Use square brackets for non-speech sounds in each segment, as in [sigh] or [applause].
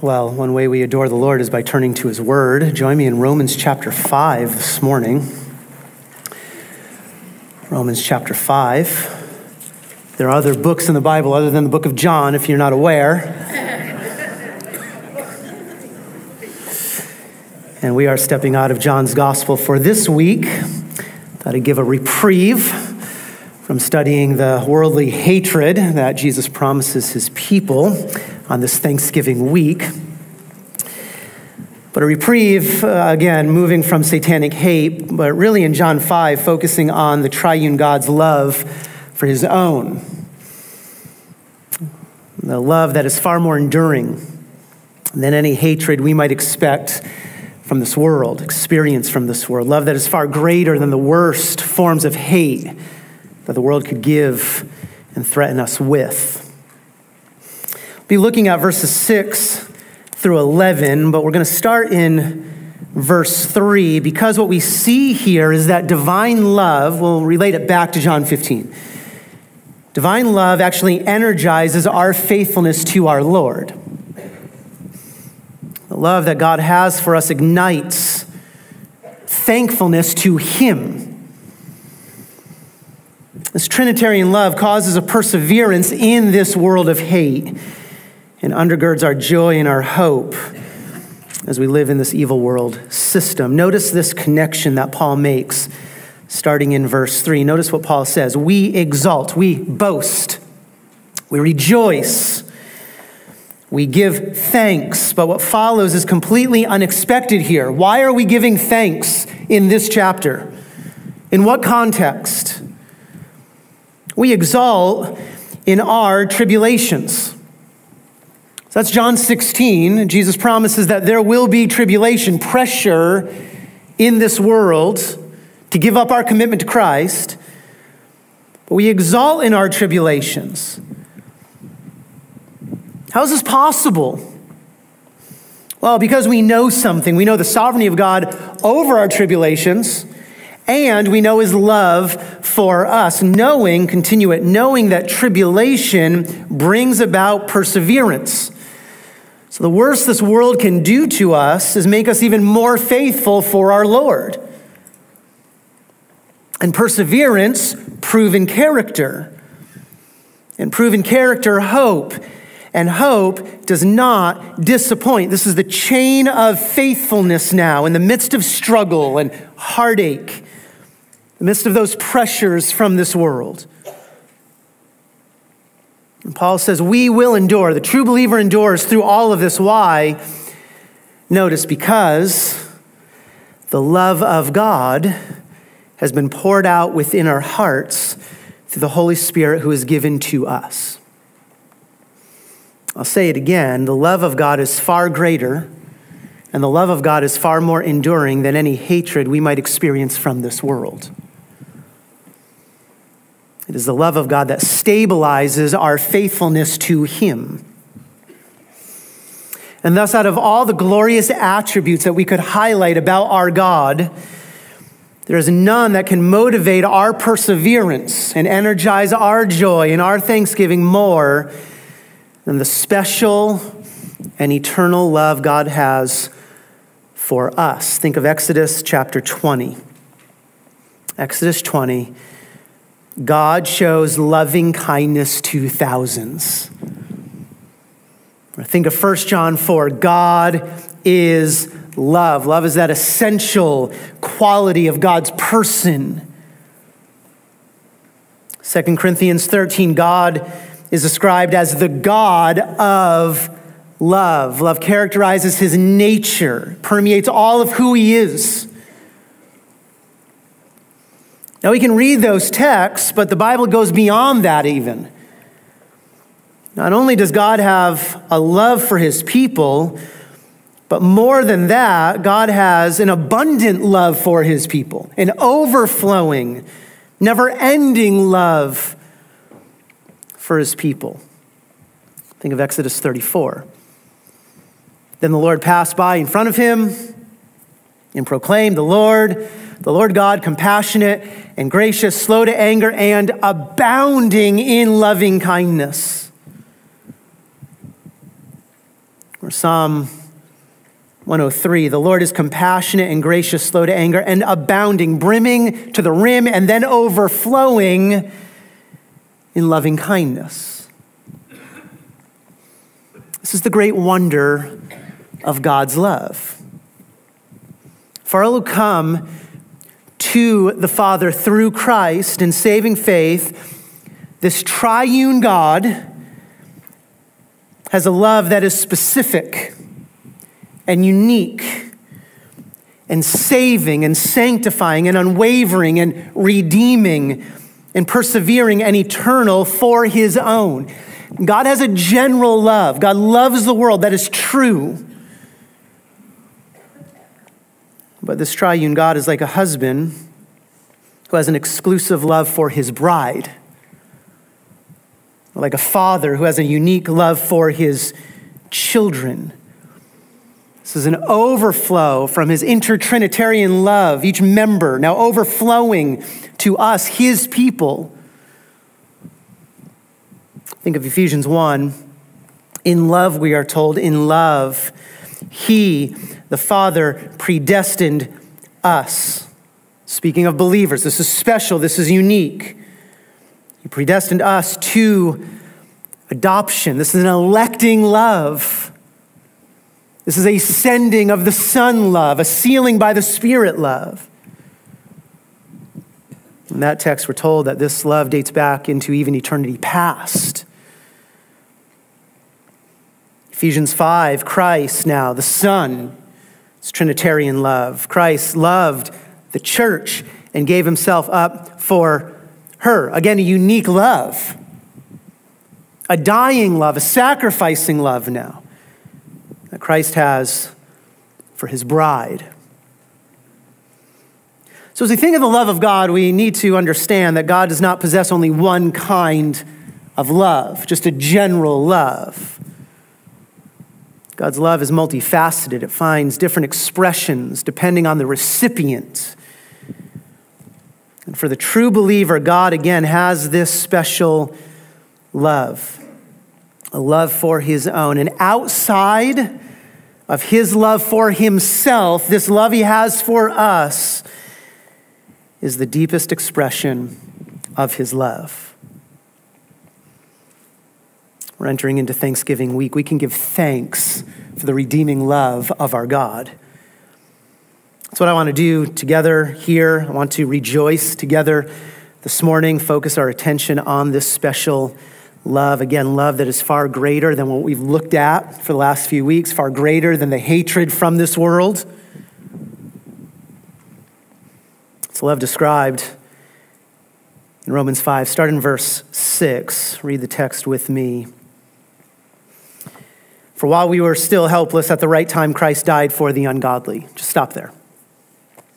Well, one way we adore the Lord is by turning to his word. Join me in Romans chapter 5 this morning. Romans chapter 5. There are other books in the Bible other than the book of John, if you're not aware. [laughs] and we are stepping out of John's gospel for this week. Thought I'd give a reprieve from studying the worldly hatred that Jesus promises his people on this Thanksgiving week. But a reprieve, uh, again, moving from satanic hate, but really in John 5, focusing on the triune God's love for his own. The love that is far more enduring than any hatred we might expect from this world, experience from this world. Love that is far greater than the worst forms of hate that the world could give and threaten us with be looking at verses 6 through 11, but we're going to start in verse 3 because what we see here is that divine love, we'll relate it back to John 15. Divine love actually energizes our faithfulness to our Lord. The love that God has for us ignites thankfulness to Him. This Trinitarian love causes a perseverance in this world of hate and undergirds our joy and our hope as we live in this evil world system. Notice this connection that Paul makes starting in verse 3. Notice what Paul says We exalt, we boast, we rejoice. We give thanks, but what follows is completely unexpected here. Why are we giving thanks in this chapter? In what context? We exalt in our tribulations. That's John 16. Jesus promises that there will be tribulation, pressure in this world to give up our commitment to Christ. But we exalt in our tribulations. How is this possible? Well, because we know something. We know the sovereignty of God over our tribulations, and we know his love for us. Knowing, continue it, knowing that tribulation brings about perseverance. So, the worst this world can do to us is make us even more faithful for our Lord. And perseverance, proven character. And proven character, hope. And hope does not disappoint. This is the chain of faithfulness now in the midst of struggle and heartache, in the midst of those pressures from this world. And Paul says, We will endure. The true believer endures through all of this. Why? Notice, because the love of God has been poured out within our hearts through the Holy Spirit who is given to us. I'll say it again the love of God is far greater, and the love of God is far more enduring than any hatred we might experience from this world. It is the love of God that stabilizes our faithfulness to Him. And thus, out of all the glorious attributes that we could highlight about our God, there is none that can motivate our perseverance and energize our joy and our thanksgiving more than the special and eternal love God has for us. Think of Exodus chapter 20. Exodus 20 God shows loving kindness to thousands. Think of 1 John 4. God is love. Love is that essential quality of God's person. 2 Corinthians 13, God is described as the God of love. Love characterizes his nature, permeates all of who he is. Now, we can read those texts, but the Bible goes beyond that even. Not only does God have a love for his people, but more than that, God has an abundant love for his people, an overflowing, never ending love for his people. Think of Exodus 34. Then the Lord passed by in front of him and proclaimed, The Lord, the Lord God, compassionate and gracious, slow to anger, and abounding in loving kindness. Or Psalm 103 The Lord is compassionate and gracious, slow to anger, and abounding, brimming to the rim, and then overflowing in loving kindness. This is the great wonder of God's love. All who come to the Father through Christ in saving faith, this triune God has a love that is specific and unique and saving and sanctifying and unwavering and redeeming and persevering and eternal for his own. God has a general love. God loves the world. That is true. But this triune God is like a husband who has an exclusive love for his bride like a father who has a unique love for his children. This is an overflow from his intertrinitarian love, each member now overflowing to us, his people. Think of Ephesians 1. In love, we are told, in love, he, the Father, predestined us. Speaking of believers, this is special, this is unique. He predestined us to adoption. This is an electing love. This is a sending of the Son love, a sealing by the Spirit love. In that text, we're told that this love dates back into even eternity past. Ephesians 5, Christ now, the Son, it's Trinitarian love. Christ loved the church and gave himself up for her. Again, a unique love, a dying love, a sacrificing love now that Christ has for his bride. So, as we think of the love of God, we need to understand that God does not possess only one kind of love, just a general love. God's love is multifaceted, it finds different expressions depending on the recipient. And for the true believer, God again has this special love, a love for his own. And outside of his love for himself, this love he has for us is the deepest expression of his love. We're entering into Thanksgiving week. We can give thanks for the redeeming love of our God. That's what I want to do together here. I want to rejoice together this morning, focus our attention on this special love. Again, love that is far greater than what we've looked at for the last few weeks, far greater than the hatred from this world. It's love described in Romans 5. Start in verse 6. Read the text with me. For while we were still helpless, at the right time, Christ died for the ungodly. Just stop there.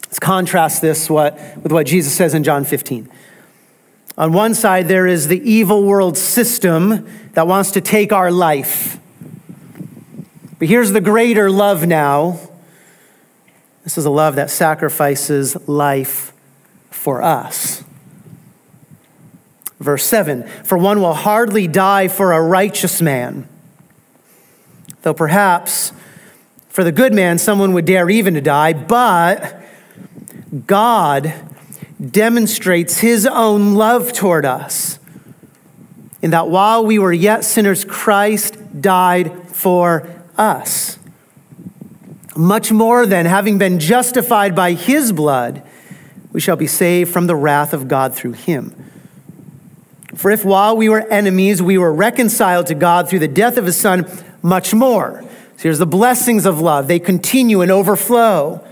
Let's contrast this what, with what Jesus says in John 15. On one side, there is the evil world system that wants to take our life. But here's the greater love now. This is a love that sacrifices life for us. Verse 7 For one will hardly die for a righteous man, though perhaps for the good man someone would dare even to die, but God demonstrates his own love toward us in that while we were yet sinners, Christ died for us. Much more than having been justified by his blood, we shall be saved from the wrath of God through him. For if while we were enemies, we were reconciled to God through the death of his son, much more. So here's the blessings of love. They continue and overflow.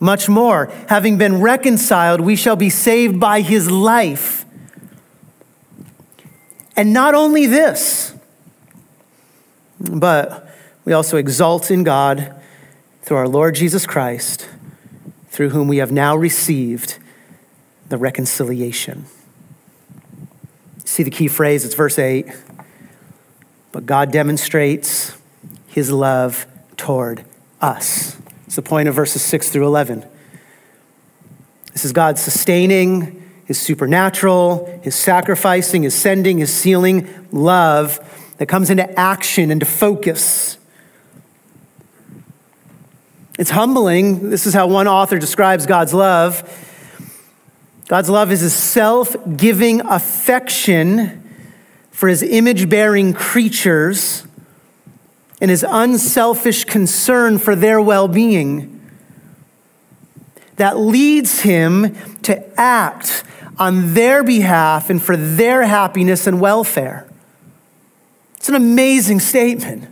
Much more, having been reconciled, we shall be saved by his life. And not only this, but we also exalt in God through our Lord Jesus Christ, through whom we have now received the reconciliation. See the key phrase, it's verse 8. But God demonstrates his love toward us. It's the point of verses 6 through 11. This is God sustaining his supernatural, his sacrificing, his sending, his sealing love that comes into action, into focus It's humbling. This is how one author describes God's love. God's love is a self giving affection for his image bearing creatures and his unselfish concern for their well being that leads him to act on their behalf and for their happiness and welfare. It's an amazing statement.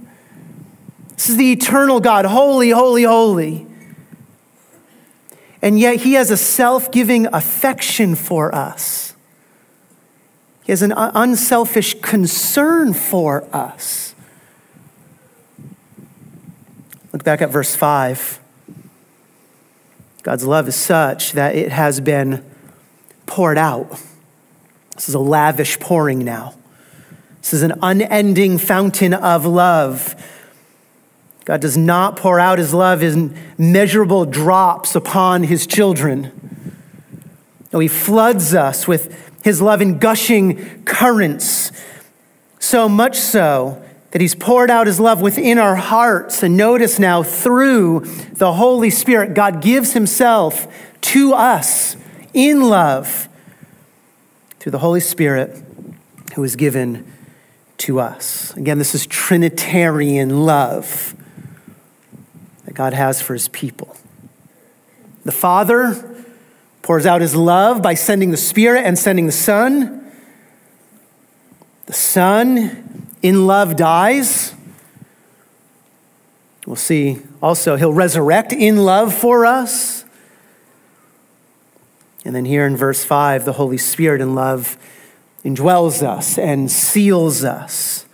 This is the eternal God, holy, holy, holy. And yet he has a self giving affection for us. He has an unselfish concern for us. Look back at verse 5. God's love is such that it has been poured out. This is a lavish pouring now. This is an unending fountain of love. God does not pour out his love in measurable drops upon his children. No, he floods us with his love in gushing currents, so much so that he's poured out his love within our hearts. And notice now, through the Holy Spirit, God gives himself to us in love through the Holy Spirit who is given to us. Again, this is Trinitarian love that God has for his people. The Father pours out his love by sending the Spirit and sending the Son. The Son, in love, dies. We'll see also, he'll resurrect in love for us. And then here in verse 5, the Holy Spirit in love indwells us and seals us.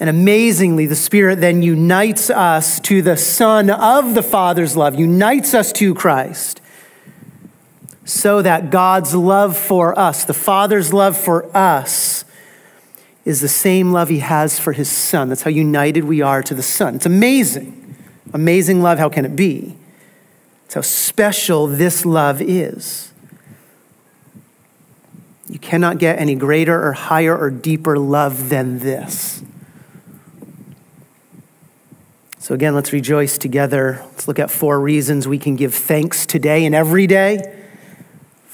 And amazingly, the Spirit then unites us to the Son of the Father's love, unites us to Christ, so that God's love for us, the Father's love for us, is the same love He has for His Son. That's how united we are to the Son. It's amazing. Amazing love, how can it be? It's how special this love is. You cannot get any greater or higher or deeper love than this. So, again, let's rejoice together. Let's look at four reasons we can give thanks today and every day.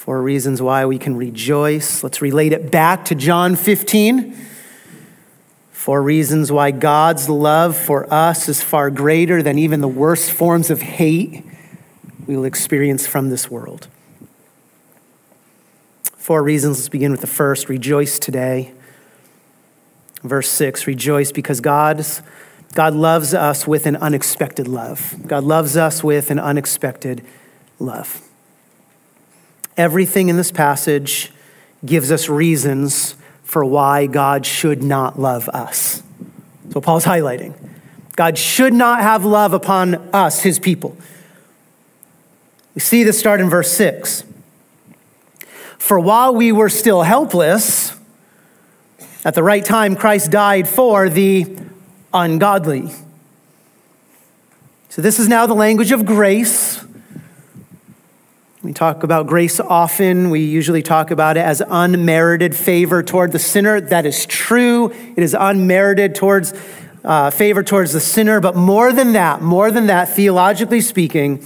Four reasons why we can rejoice. Let's relate it back to John 15. Four reasons why God's love for us is far greater than even the worst forms of hate we will experience from this world. Four reasons. Let's begin with the first rejoice today. Verse 6 Rejoice because God's, God loves us with an unexpected love. God loves us with an unexpected love. Everything in this passage gives us reasons for why God should not love us. So Paul's highlighting God should not have love upon us, his people. We see this start in verse 6. For while we were still helpless, at the right time, Christ died for the ungodly. So, this is now the language of grace. We talk about grace often. We usually talk about it as unmerited favor toward the sinner. That is true. It is unmerited towards uh, favor towards the sinner. But more than that, more than that, theologically speaking,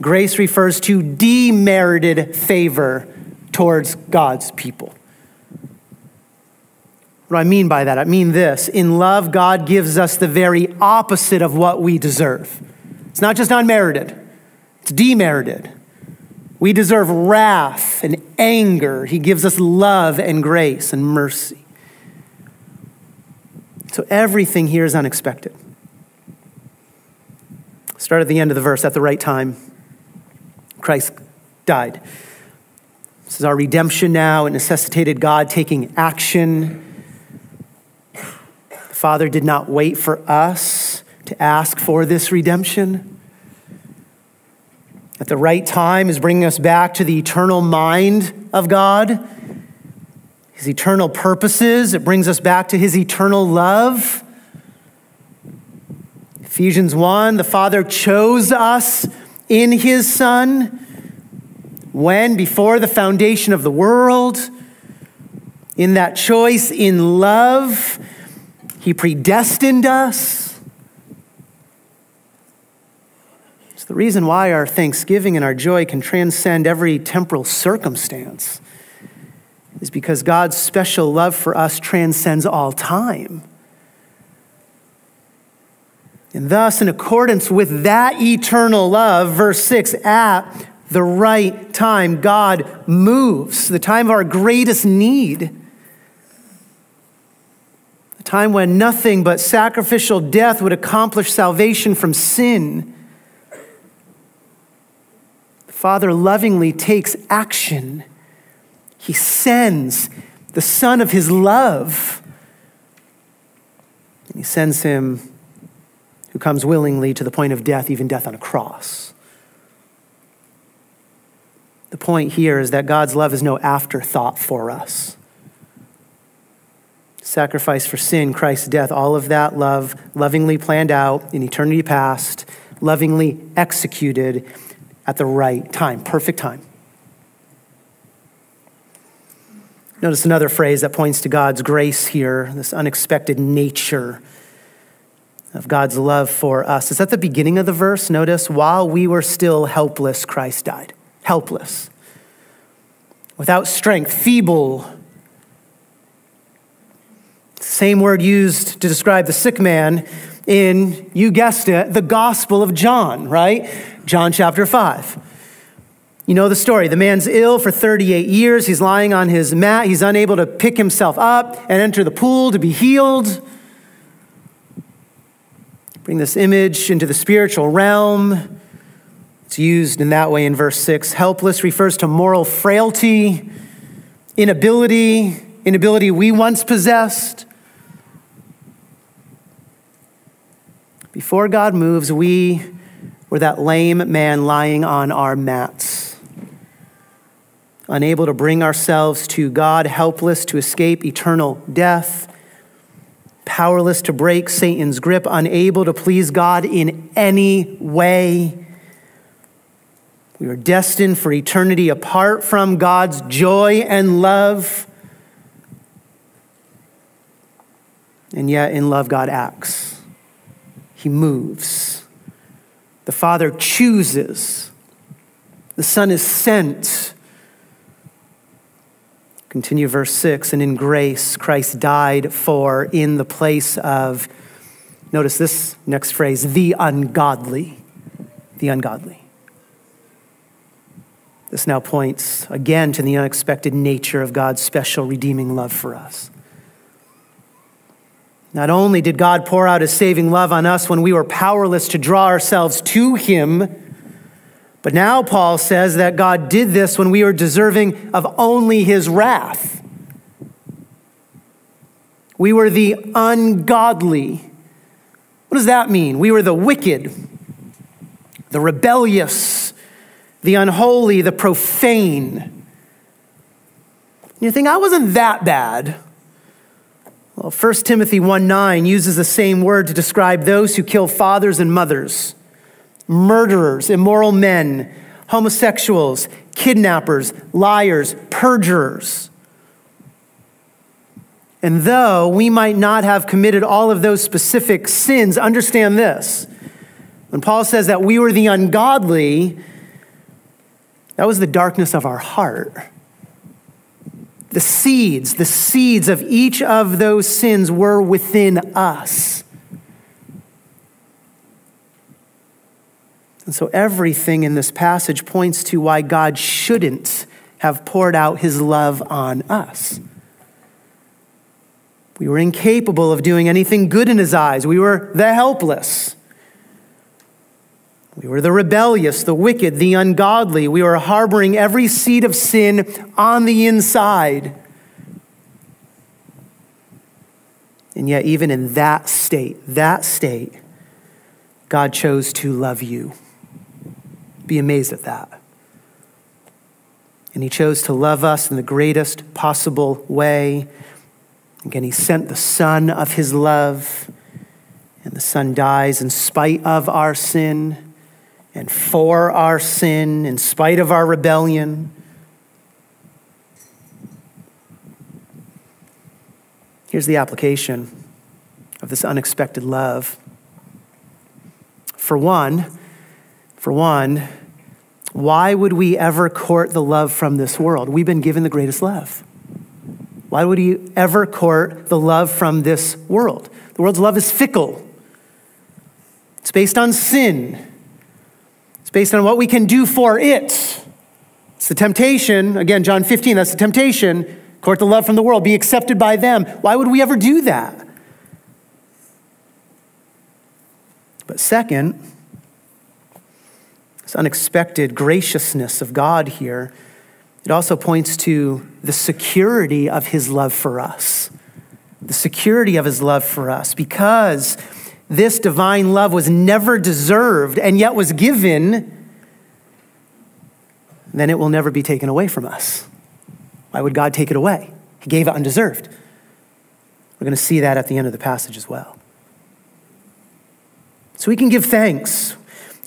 Grace refers to demerited favor towards God's people. What do I mean by that? I mean this in love, God gives us the very opposite of what we deserve. It's not just unmerited, it's demerited. We deserve wrath and anger. He gives us love and grace and mercy. So everything here is unexpected. Start at the end of the verse at the right time. Christ died. This is our redemption now. It necessitated God taking action. The Father did not wait for us to ask for this redemption. At the right time is bringing us back to the eternal mind of God, His eternal purposes. It brings us back to His eternal love. Ephesians 1 the Father chose us in his Son when, before the foundation of the world, in that choice, in love, he predestined us. It's the reason why our thanksgiving and our joy can transcend every temporal circumstance, is because God's special love for us transcends all time. And thus, in accordance with that eternal love, verse 6, at the right time, God moves, the time of our greatest need, the time when nothing but sacrificial death would accomplish salvation from sin. The Father lovingly takes action. He sends the Son of His love, and He sends Him who comes willingly to the point of death, even death on a cross. The point here is that God's love is no afterthought for us. Sacrifice for sin, Christ's death, all of that love lovingly planned out in eternity past, lovingly executed at the right time, perfect time. Notice another phrase that points to God's grace here, this unexpected nature of God's love for us. Is at the beginning of the verse. Notice, while we were still helpless, Christ died. Helpless. Without strength, feeble. Same word used to describe the sick man in, you guessed it, the Gospel of John, right? John chapter 5. You know the story. The man's ill for 38 years. He's lying on his mat. He's unable to pick himself up and enter the pool to be healed. Bring this image into the spiritual realm. It's used in that way in verse 6. Helpless refers to moral frailty, inability, inability we once possessed. Before God moves, we were that lame man lying on our mats, unable to bring ourselves to God, helpless to escape eternal death powerless to break Satan's grip, unable to please God in any way. We are destined for eternity apart from God's joy and love. And yet, in love, God acts. He moves. The Father chooses. The Son is sent. Continue verse 6 and in grace, Christ died for in the place of, notice this next phrase, the ungodly. The ungodly. This now points again to the unexpected nature of God's special redeeming love for us. Not only did God pour out his saving love on us when we were powerless to draw ourselves to him, but now Paul says that God did this when we were deserving of only his wrath. We were the ungodly. What does that mean? We were the wicked, the rebellious, the unholy, the profane. You think, I wasn't that bad. Well, 1 Timothy 1 9 uses the same word to describe those who kill fathers and mothers murderers, immoral men, homosexuals, kidnappers, liars, perjurers. And though we might not have committed all of those specific sins, understand this. When Paul says that we were the ungodly, that was the darkness of our heart. The seeds, the seeds of each of those sins were within us. And so everything in this passage points to why God shouldn't have poured out his love on us. We were incapable of doing anything good in his eyes. We were the helpless. We were the rebellious, the wicked, the ungodly. We were harboring every seed of sin on the inside. And yet, even in that state, that state, God chose to love you. Be amazed at that. And he chose to love us in the greatest possible way. Again, he sent the Son of his love, and the Son dies in spite of our sin and for our sin, in spite of our rebellion. Here's the application of this unexpected love. For one, For one, why would we ever court the love from this world? We've been given the greatest love. Why would you ever court the love from this world? The world's love is fickle. It's based on sin. Based on what we can do for it. It's the temptation, again, John 15, that's the temptation. Court the love from the world, be accepted by them. Why would we ever do that? But second, this unexpected graciousness of God here, it also points to the security of his love for us. The security of his love for us. Because this divine love was never deserved and yet was given, then it will never be taken away from us. Why would God take it away? He gave it undeserved. We're going to see that at the end of the passage as well. So we can give thanks.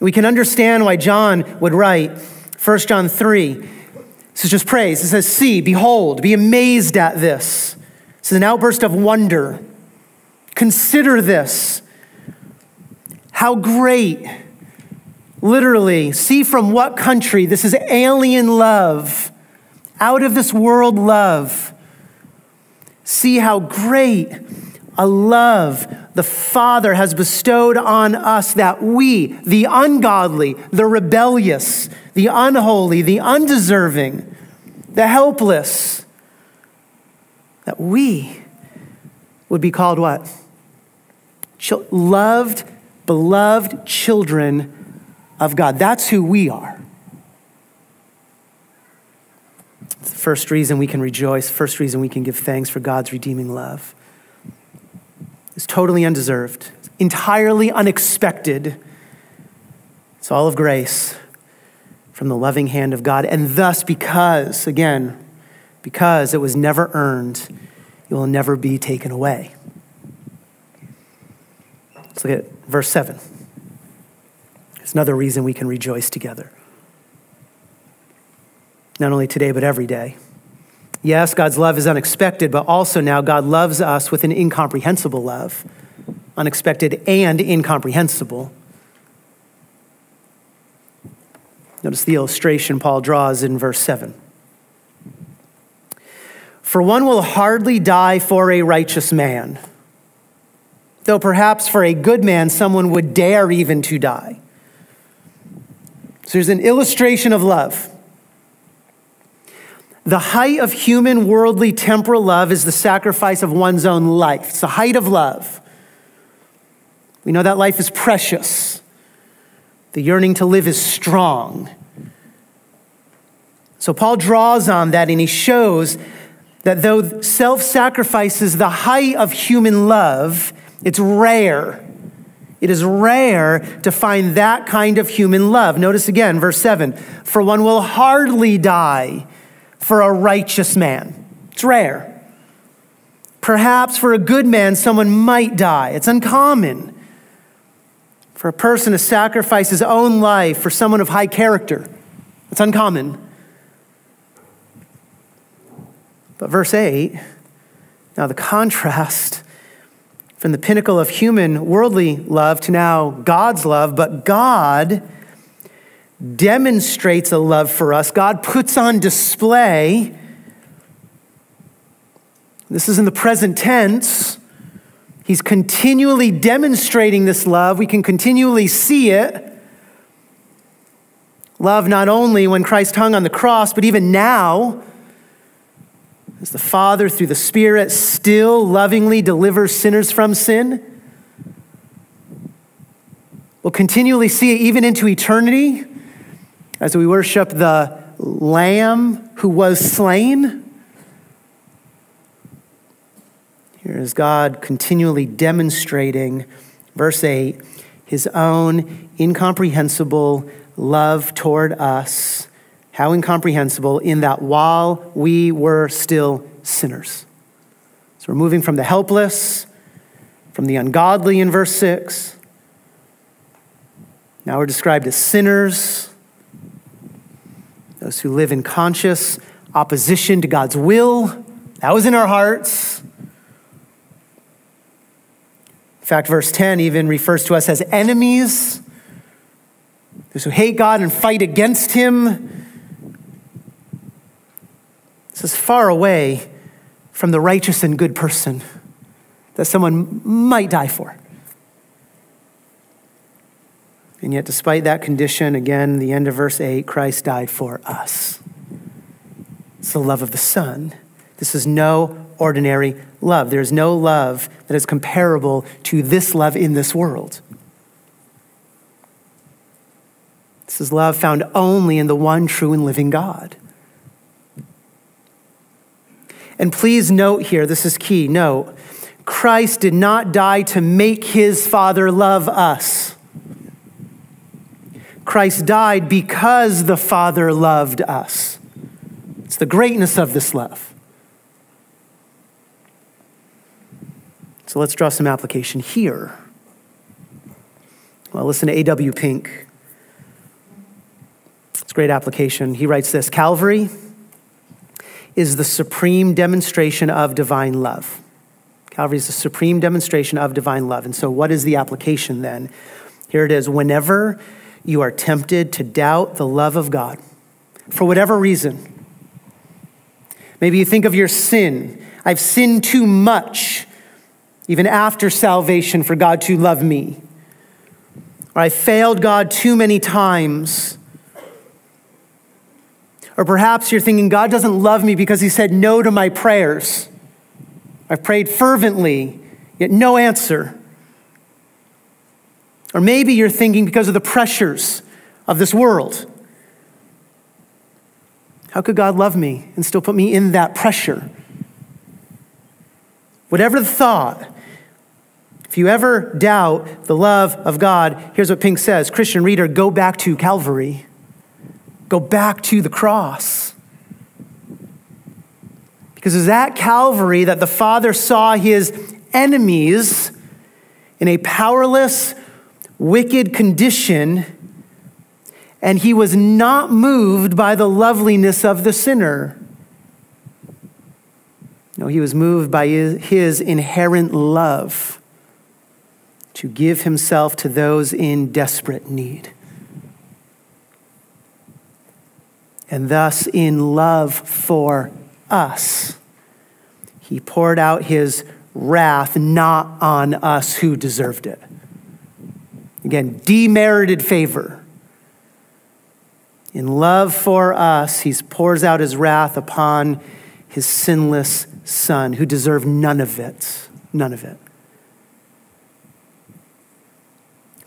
We can understand why John would write 1 John 3. This is just praise. It says, See, behold, be amazed at this. This is an outburst of wonder. Consider this. How great, literally, see from what country this is alien love, out of this world love. See how great a love the Father has bestowed on us that we, the ungodly, the rebellious, the unholy, the undeserving, the helpless, that we would be called what? loved, beloved children of God. That's who we are. It's the first reason we can rejoice, first reason we can give thanks for God's redeeming love is totally undeserved, entirely unexpected. It's all of grace from the loving hand of God. And thus, because, again, because it was never earned, it will never be taken away. Let's look at verse 7. It's another reason we can rejoice together. Not only today, but every day. Yes, God's love is unexpected, but also now God loves us with an incomprehensible love. Unexpected and incomprehensible. Notice the illustration Paul draws in verse 7. For one will hardly die for a righteous man, though perhaps for a good man someone would dare even to die. So there's an illustration of love. The height of human, worldly, temporal love is the sacrifice of one's own life. It's the height of love. We know that life is precious. The yearning to live is strong. So Paul draws on that and he shows that though self sacrifice is the height of human love, it's rare. It is rare to find that kind of human love. Notice again, verse 7 For one will hardly die for a righteous man. It's rare. Perhaps for a good man, someone might die. It's uncommon for a person to sacrifice his own life for someone of high character. It's uncommon. But verse 8, now the contrast from the pinnacle of human worldly love to now God's love, but God demonstrates a love for us. God puts on display. This is in the present tense. He's continually demonstrating this love. We can continually see it. Love not only when Christ hung on the cross, but even now, as the Father, through the Spirit, still lovingly delivers sinners from sin. We'll continually see it even into eternity as we worship the Lamb who was slain. Here is God continually demonstrating, verse 8, his own incomprehensible love toward us. How incomprehensible, in that while we were still sinners. So we're moving from the helpless, from the ungodly in verse 6. Now we're described as sinners those who live in conscious opposition to God's will. That was in our hearts. In fact, verse 10 even refers to us as enemies. those who hate God and fight against Him. This is far away from the righteous and good person that someone might die for. And yet, despite that condition, again, the end of verse 8, Christ died for us. It's the love of the Son. This is no ordinary love. There is no love that is comparable to this love in this world. This is love found only in the one true and living God. And please note here, this is key. Note, Christ did not die to make his Father love us. Christ died because the Father loved us. It's the greatness of this love. So let's draw some application here. Well, listen to A.W. Pink. It's great application. He writes this Calvary is the supreme demonstration of divine love. Calvary is the supreme demonstration of divine love. And so, what is the application then? Here it is. Whenever you are tempted to doubt the love of God, for whatever reason, maybe you think of your sin. I've sinned too much, even after salvation, for God to love me. Or I failed God too many times or perhaps you're thinking, God doesn't love me because he said no to my prayers. I've prayed fervently, yet no answer. Or maybe you're thinking because of the pressures of this world. How could God love me and still put me in that pressure? Whatever the thought, if you ever doubt the love of God, here's what Pink says Christian reader, go back to Calvary. Go back to the cross. Because it was at Calvary that the Father saw his enemies in a powerless, wicked condition, and he was not moved by the loveliness of the sinner. No, he was moved by his inherent love to give himself to those in desperate need. And thus, in love for us, he poured out his wrath not on us who deserved it. Again, demerited favor. In love for us, he pours out his wrath upon his sinless son who deserved none of it. None of it.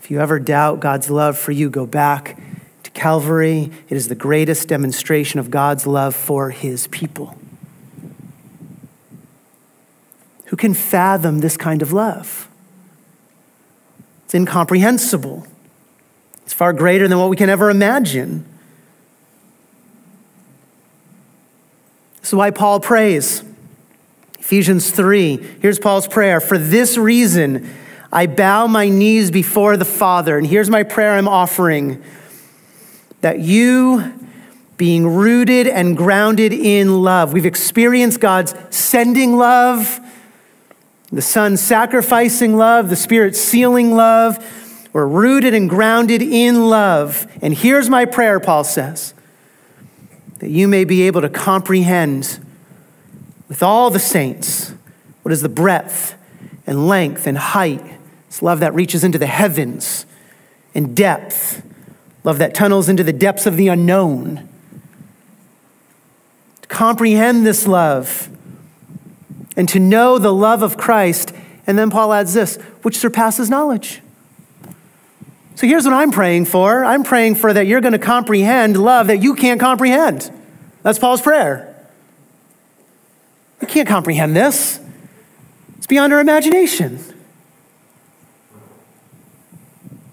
If you ever doubt God's love for you, go back Calvary, it is the greatest demonstration of God's love for his people. Who can fathom this kind of love? It's incomprehensible. It's far greater than what we can ever imagine. This is why Paul prays. Ephesians 3, here's Paul's prayer. For this reason, I bow my knees before the Father. And here's my prayer I'm offering that you, being rooted and grounded in love, we've experienced God's sending love, the Son sacrificing love, the Spirit sealing love. We're rooted and grounded in love. And here's my prayer, Paul says that you may be able to comprehend with all the saints what is the breadth and length and height. It's love that reaches into the heavens and depth Love that tunnels into the depths of the unknown. To comprehend this love and to know the love of Christ. And then Paul adds this, which surpasses knowledge. So here's what I'm praying for I'm praying for that you're going to comprehend love that you can't comprehend. That's Paul's prayer. We can't comprehend this, it's beyond our imagination.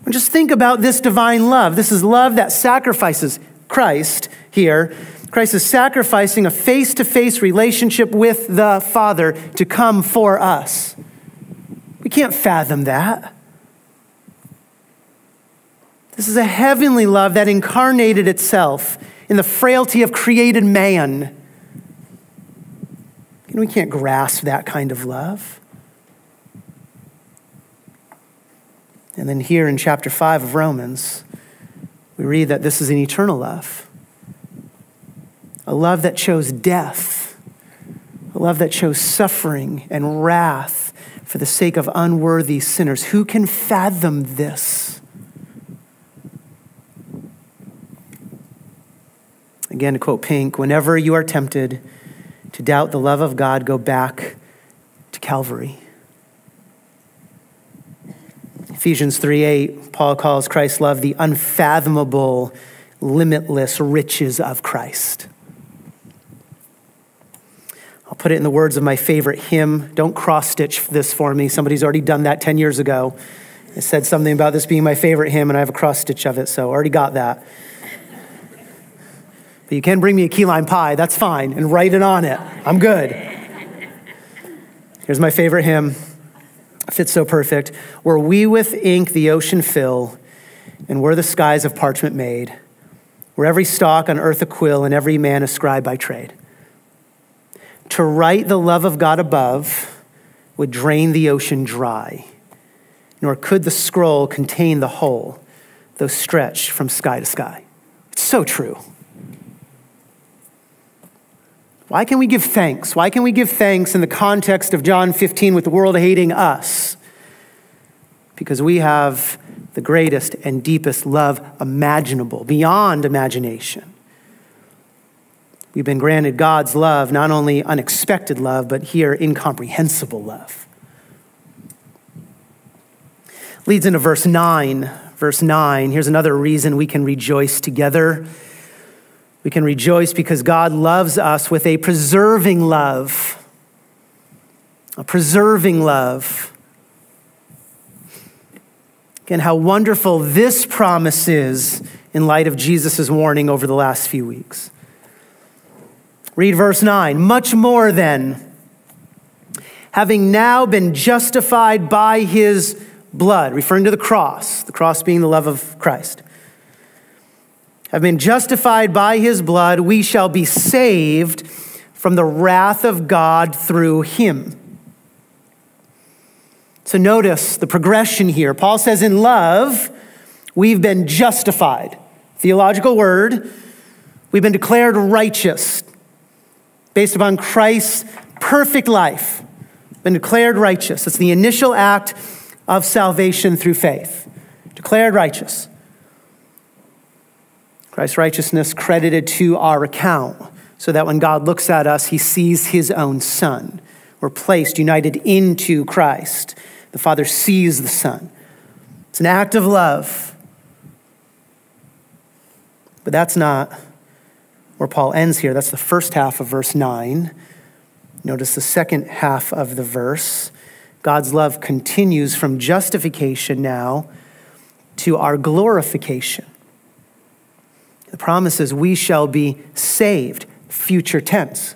And just think about this divine love. This is love that sacrifices Christ here. Christ is sacrificing a face to face relationship with the Father to come for us. We can't fathom that. This is a heavenly love that incarnated itself in the frailty of created man. And we can't grasp that kind of love. And then here in chapter 5 of Romans, we read that this is an eternal love, a love that chose death, a love that chose suffering and wrath for the sake of unworthy sinners. Who can fathom this? Again, to quote Pink, whenever you are tempted to doubt the love of God, go back to Calvary. Ephesians 3 8, Paul calls Christ's love the unfathomable, limitless riches of Christ. I'll put it in the words of my favorite hymn. Don't cross stitch this for me. Somebody's already done that 10 years ago. It said something about this being my favorite hymn, and I have a cross stitch of it, so I already got that. But you can bring me a key lime pie, that's fine, and write it on it. I'm good. Here's my favorite hymn. Fits so perfect. Where we with ink the ocean fill, and where the skies of parchment made, where every stalk on earth a quill, and every man a scribe by trade. To write the love of God above would drain the ocean dry, nor could the scroll contain the whole, though stretched from sky to sky. It's so true. Why can we give thanks? Why can we give thanks in the context of John 15 with the world hating us? Because we have the greatest and deepest love imaginable, beyond imagination. We've been granted God's love, not only unexpected love, but here incomprehensible love. Leads into verse 9. Verse 9, here's another reason we can rejoice together we can rejoice because God loves us with a preserving love. A preserving love. Again, how wonderful this promise is in light of Jesus' warning over the last few weeks. Read verse 9. Much more than, having now been justified by his blood, referring to the cross, the cross being the love of Christ have been justified by his blood, we shall be saved from the wrath of God through him. So notice the progression here. Paul says, In love, we've been justified. Theological word, we've been declared righteous based upon Christ's perfect life. Been declared righteous. It's the initial act of salvation through faith. Declared righteous. Christ's righteousness credited to our account, so that when God looks at us, he sees his own Son. We're placed, united into Christ. The Father sees the Son. It's an act of love. But that's not where Paul ends here. That's the first half of verse 9. Notice the second half of the verse. God's love continues from justification now to our glorification. The promise is we shall be saved, future tense.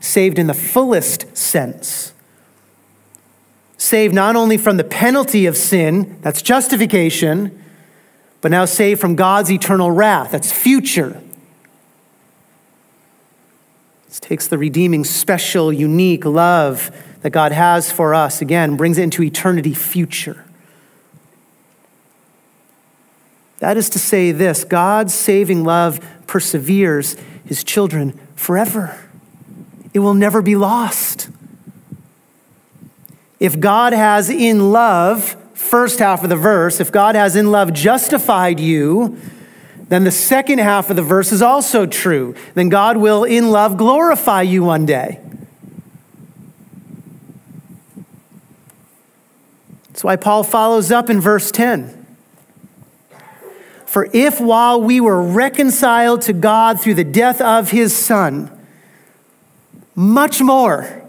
Saved in the fullest sense. Saved not only from the penalty of sin, that's justification, but now saved from God's eternal wrath, that's future. This takes the redeeming, special, unique love that God has for us, again, brings it into eternity future. That is to say, this God's saving love perseveres his children forever, it will never be lost. If God has in love, first half of the verse, if God has in love justified you, then the second half of the verse is also true. Then God will in love glorify you one day. That's why Paul follows up in verse 10. For if while we were reconciled to God through the death of his Son, much more,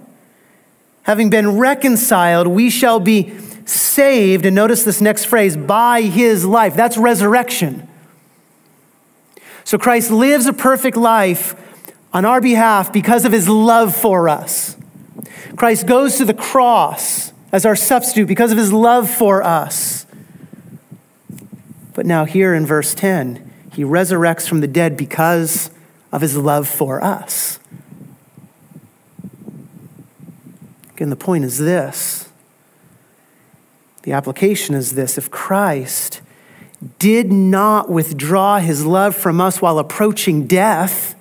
having been reconciled, we shall be saved. And notice this next phrase by his life. That's resurrection. So Christ lives a perfect life on our behalf because of his love for us. Christ goes to the cross as our substitute because of his love for us. But now, here in verse 10, he resurrects from the dead because of his love for us. Again, the point is this the application is this if Christ did not withdraw his love from us while approaching death,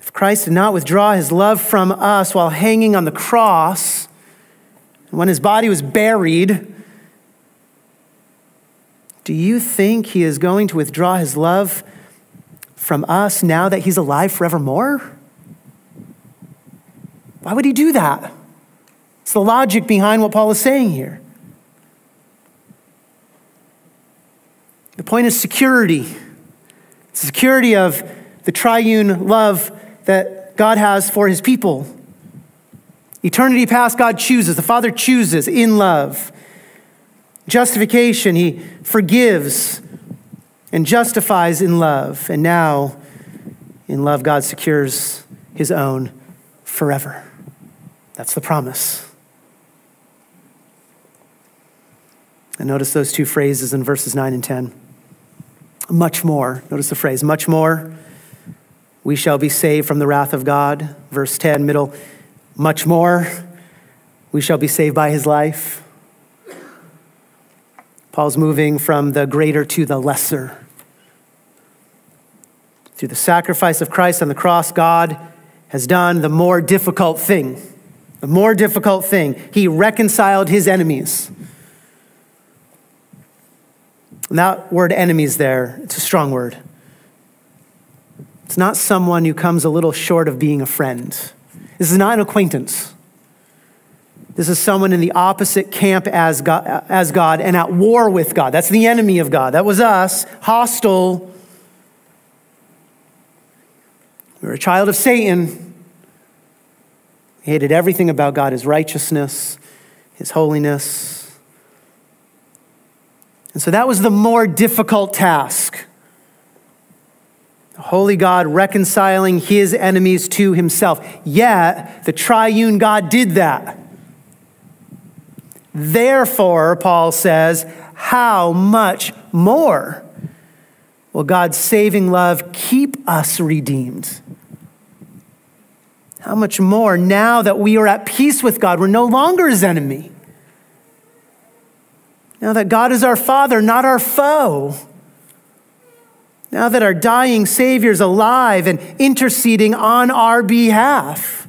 if Christ did not withdraw his love from us while hanging on the cross, when his body was buried, do you think he is going to withdraw his love from us now that he's alive forevermore? Why would he do that? It's the logic behind what Paul is saying here. The point is security. It's the security of the triune love that God has for his people. Eternity past, God chooses. The Father chooses in love. Justification, he forgives and justifies in love. And now, in love, God secures his own forever. That's the promise. And notice those two phrases in verses 9 and 10. Much more. Notice the phrase, much more. We shall be saved from the wrath of God. Verse 10, middle. Much more. We shall be saved by his life. Paul's moving from the greater to the lesser. Through the sacrifice of Christ on the cross, God has done the more difficult thing. The more difficult thing. He reconciled his enemies. And that word enemies there, it's a strong word. It's not someone who comes a little short of being a friend. This is not an acquaintance. This is someone in the opposite camp as God, as God and at war with God. That's the enemy of God. That was us, hostile. We were a child of Satan. He hated everything about God his righteousness, his holiness, and so that was the more difficult task. The holy God reconciling his enemies to himself. Yet, the triune God did that. Therefore, Paul says, how much more will God's saving love keep us redeemed? How much more now that we are at peace with God, we're no longer his enemy. Now that God is our Father, not our foe. Now that our dying Savior is alive and interceding on our behalf.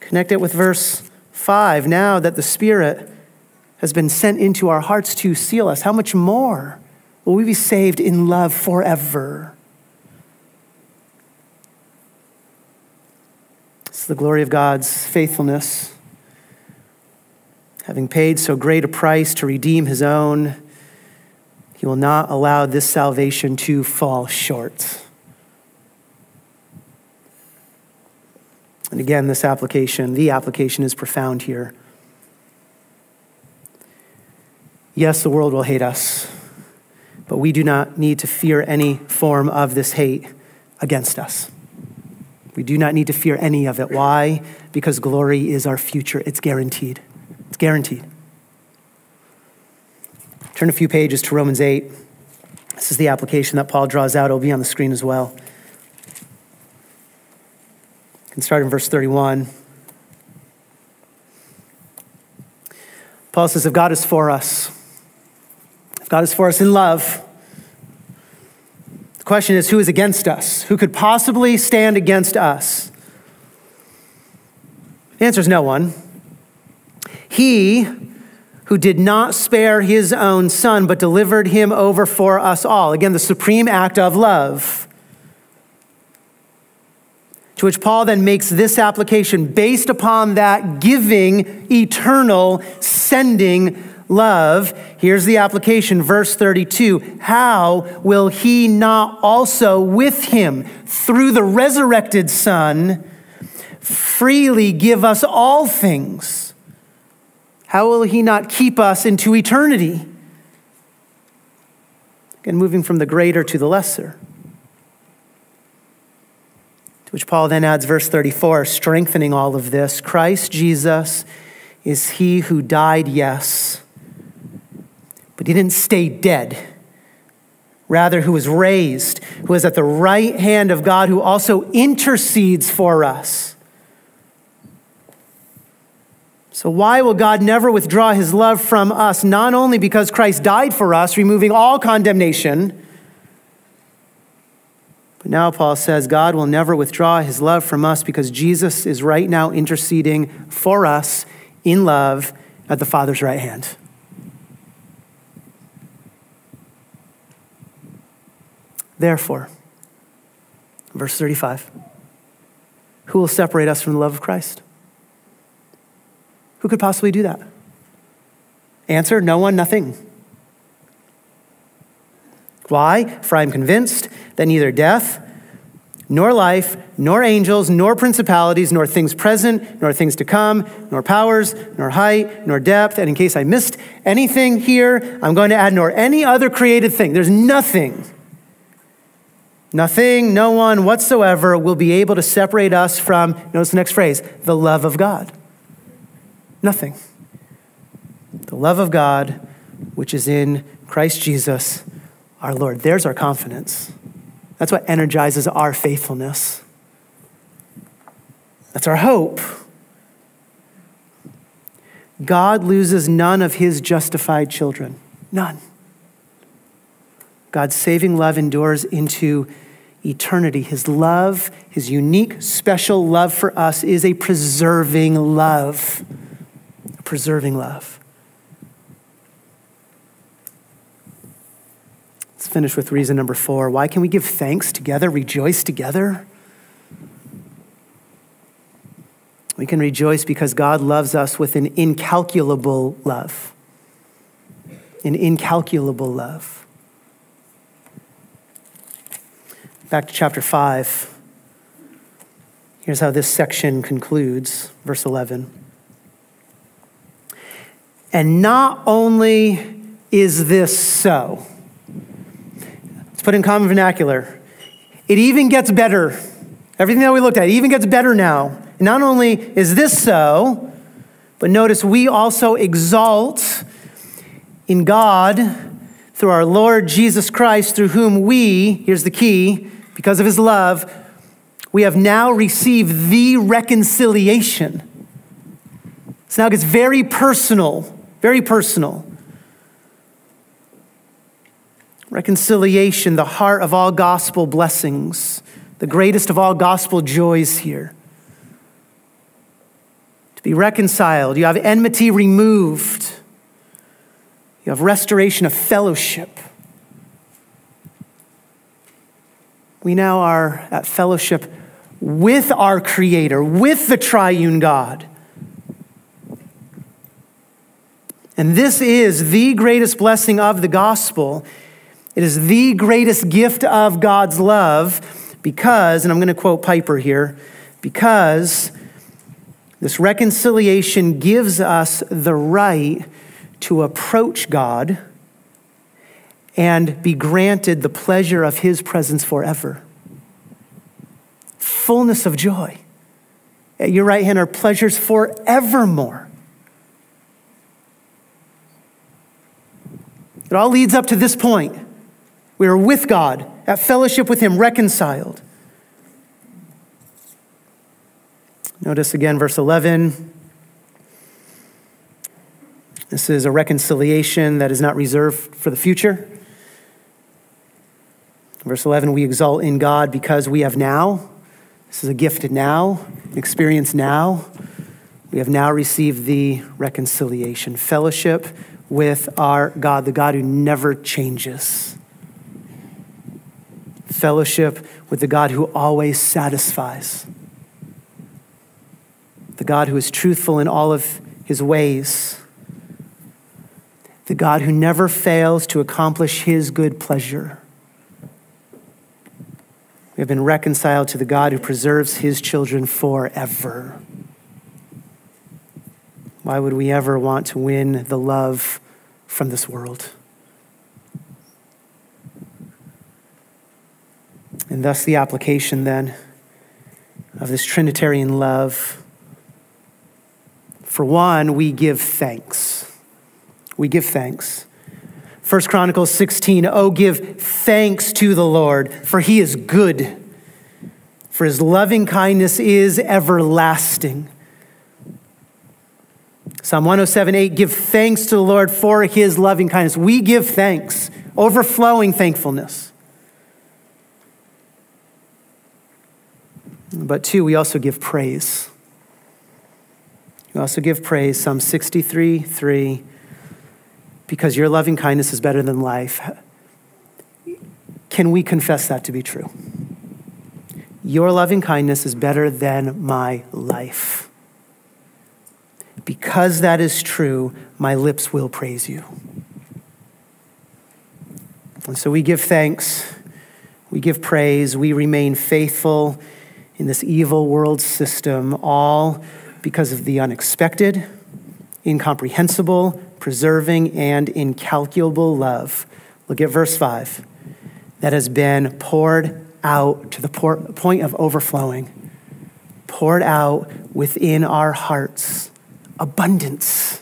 Connect it with verse 5. Now that the Spirit has been sent into our hearts to seal us, how much more will we be saved in love forever? It's the glory of God's faithfulness having paid so great a price to redeem his own, he will not allow this salvation to fall short. And again, this application, the application is profound here. Yes, the world will hate us, but we do not need to fear any form of this hate against us. We do not need to fear any of it. Why? Because glory is our future, it's guaranteed. It's guaranteed. Turn a few pages to Romans 8. This is the application that Paul draws out. It'll be on the screen as well. Can start in verse 31. Paul says, If God is for us, if God is for us in love, the question is, who is against us? Who could possibly stand against us? The answer is no one. He who did not spare his own son, but delivered him over for us all. Again, the supreme act of love. To which Paul then makes this application based upon that giving, eternal, sending love. Here's the application, verse 32. How will he not also with him, through the resurrected Son, freely give us all things? How will he not keep us into eternity? Again, moving from the greater to the lesser. Which Paul then adds verse 34, strengthening all of this Christ Jesus is he who died, yes, but he didn't stay dead. Rather, who was raised, who is at the right hand of God, who also intercedes for us. So, why will God never withdraw his love from us? Not only because Christ died for us, removing all condemnation, but now Paul says God will never withdraw his love from us because Jesus is right now interceding for us in love at the Father's right hand. Therefore, verse 35 who will separate us from the love of Christ? Who could possibly do that? Answer no one, nothing. Why? For I am convinced that neither death, nor life, nor angels, nor principalities, nor things present, nor things to come, nor powers, nor height, nor depth. And in case I missed anything here, I'm going to add nor any other created thing. There's nothing, nothing, no one whatsoever will be able to separate us from, notice the next phrase, the love of God. Nothing. The love of God, which is in Christ Jesus our Lord. There's our confidence. That's what energizes our faithfulness. That's our hope. God loses none of his justified children. None. God's saving love endures into eternity. His love, his unique, special love for us, is a preserving love preserving love. Let's finish with reason number four. Why can we give thanks together, rejoice together? We can rejoice because God loves us with an incalculable love. An incalculable love. Back to chapter 5. Here's how this section concludes, verse 11. And not only is this so, let's put in common vernacular, it even gets better. Everything that we looked at even gets better now. Not only is this so, but notice we also exalt in God through our Lord Jesus Christ, through whom we, here's the key, because of his love, we have now received the reconciliation. So now it gets very personal very personal. Reconciliation, the heart of all gospel blessings, the greatest of all gospel joys here. To be reconciled, you have enmity removed, you have restoration of fellowship. We now are at fellowship with our Creator, with the triune God. And this is the greatest blessing of the gospel. It is the greatest gift of God's love because, and I'm going to quote Piper here, because this reconciliation gives us the right to approach God and be granted the pleasure of his presence forever. Fullness of joy. Eh, At your right hand are pleasures forevermore. It all leads up to this point. We are with God, at fellowship with Him, reconciled. Notice again, verse 11. This is a reconciliation that is not reserved for the future. Verse 11, we exalt in God because we have now, this is a gift now, experience now. We have now received the reconciliation, fellowship with our God, the God who never changes. Fellowship with the God who always satisfies. The God who is truthful in all of his ways. The God who never fails to accomplish his good pleasure. We have been reconciled to the God who preserves his children forever. Why would we ever want to win the love from this world. And thus, the application then of this Trinitarian love. For one, we give thanks. We give thanks. 1 Chronicles 16, oh, give thanks to the Lord, for he is good, for his loving kindness is everlasting. Psalm 107 8, give thanks to the Lord for his loving kindness. We give thanks, overflowing thankfulness. But two, we also give praise. We also give praise. Psalm 63 3, because your loving kindness is better than life. Can we confess that to be true? Your loving kindness is better than my life. Because that is true, my lips will praise you. And so we give thanks, we give praise, we remain faithful in this evil world system, all because of the unexpected, incomprehensible, preserving, and incalculable love. Look at verse 5 that has been poured out to the point of overflowing, poured out within our hearts abundance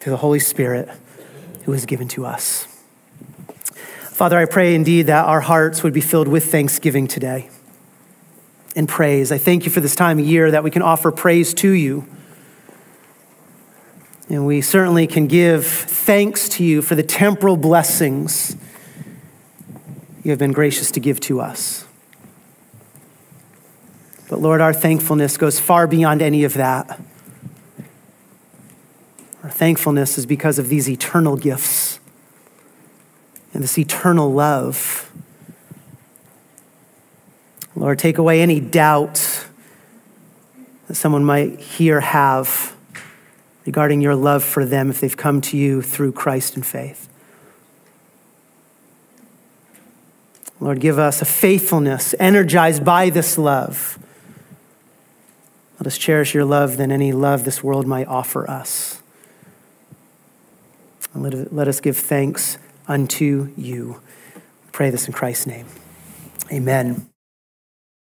through the Holy Spirit who is given to us. Father, I pray indeed that our hearts would be filled with thanksgiving today and praise. I thank you for this time of year that we can offer praise to you. And we certainly can give thanks to you for the temporal blessings you have been gracious to give to us. But Lord, our thankfulness goes far beyond any of that. Our thankfulness is because of these eternal gifts and this eternal love. Lord, take away any doubt that someone might here have regarding your love for them if they've come to you through Christ and faith. Lord, give us a faithfulness energized by this love. Let us cherish your love than any love this world might offer us. And let, let us give thanks unto you. Pray this in Christ's name. Amen.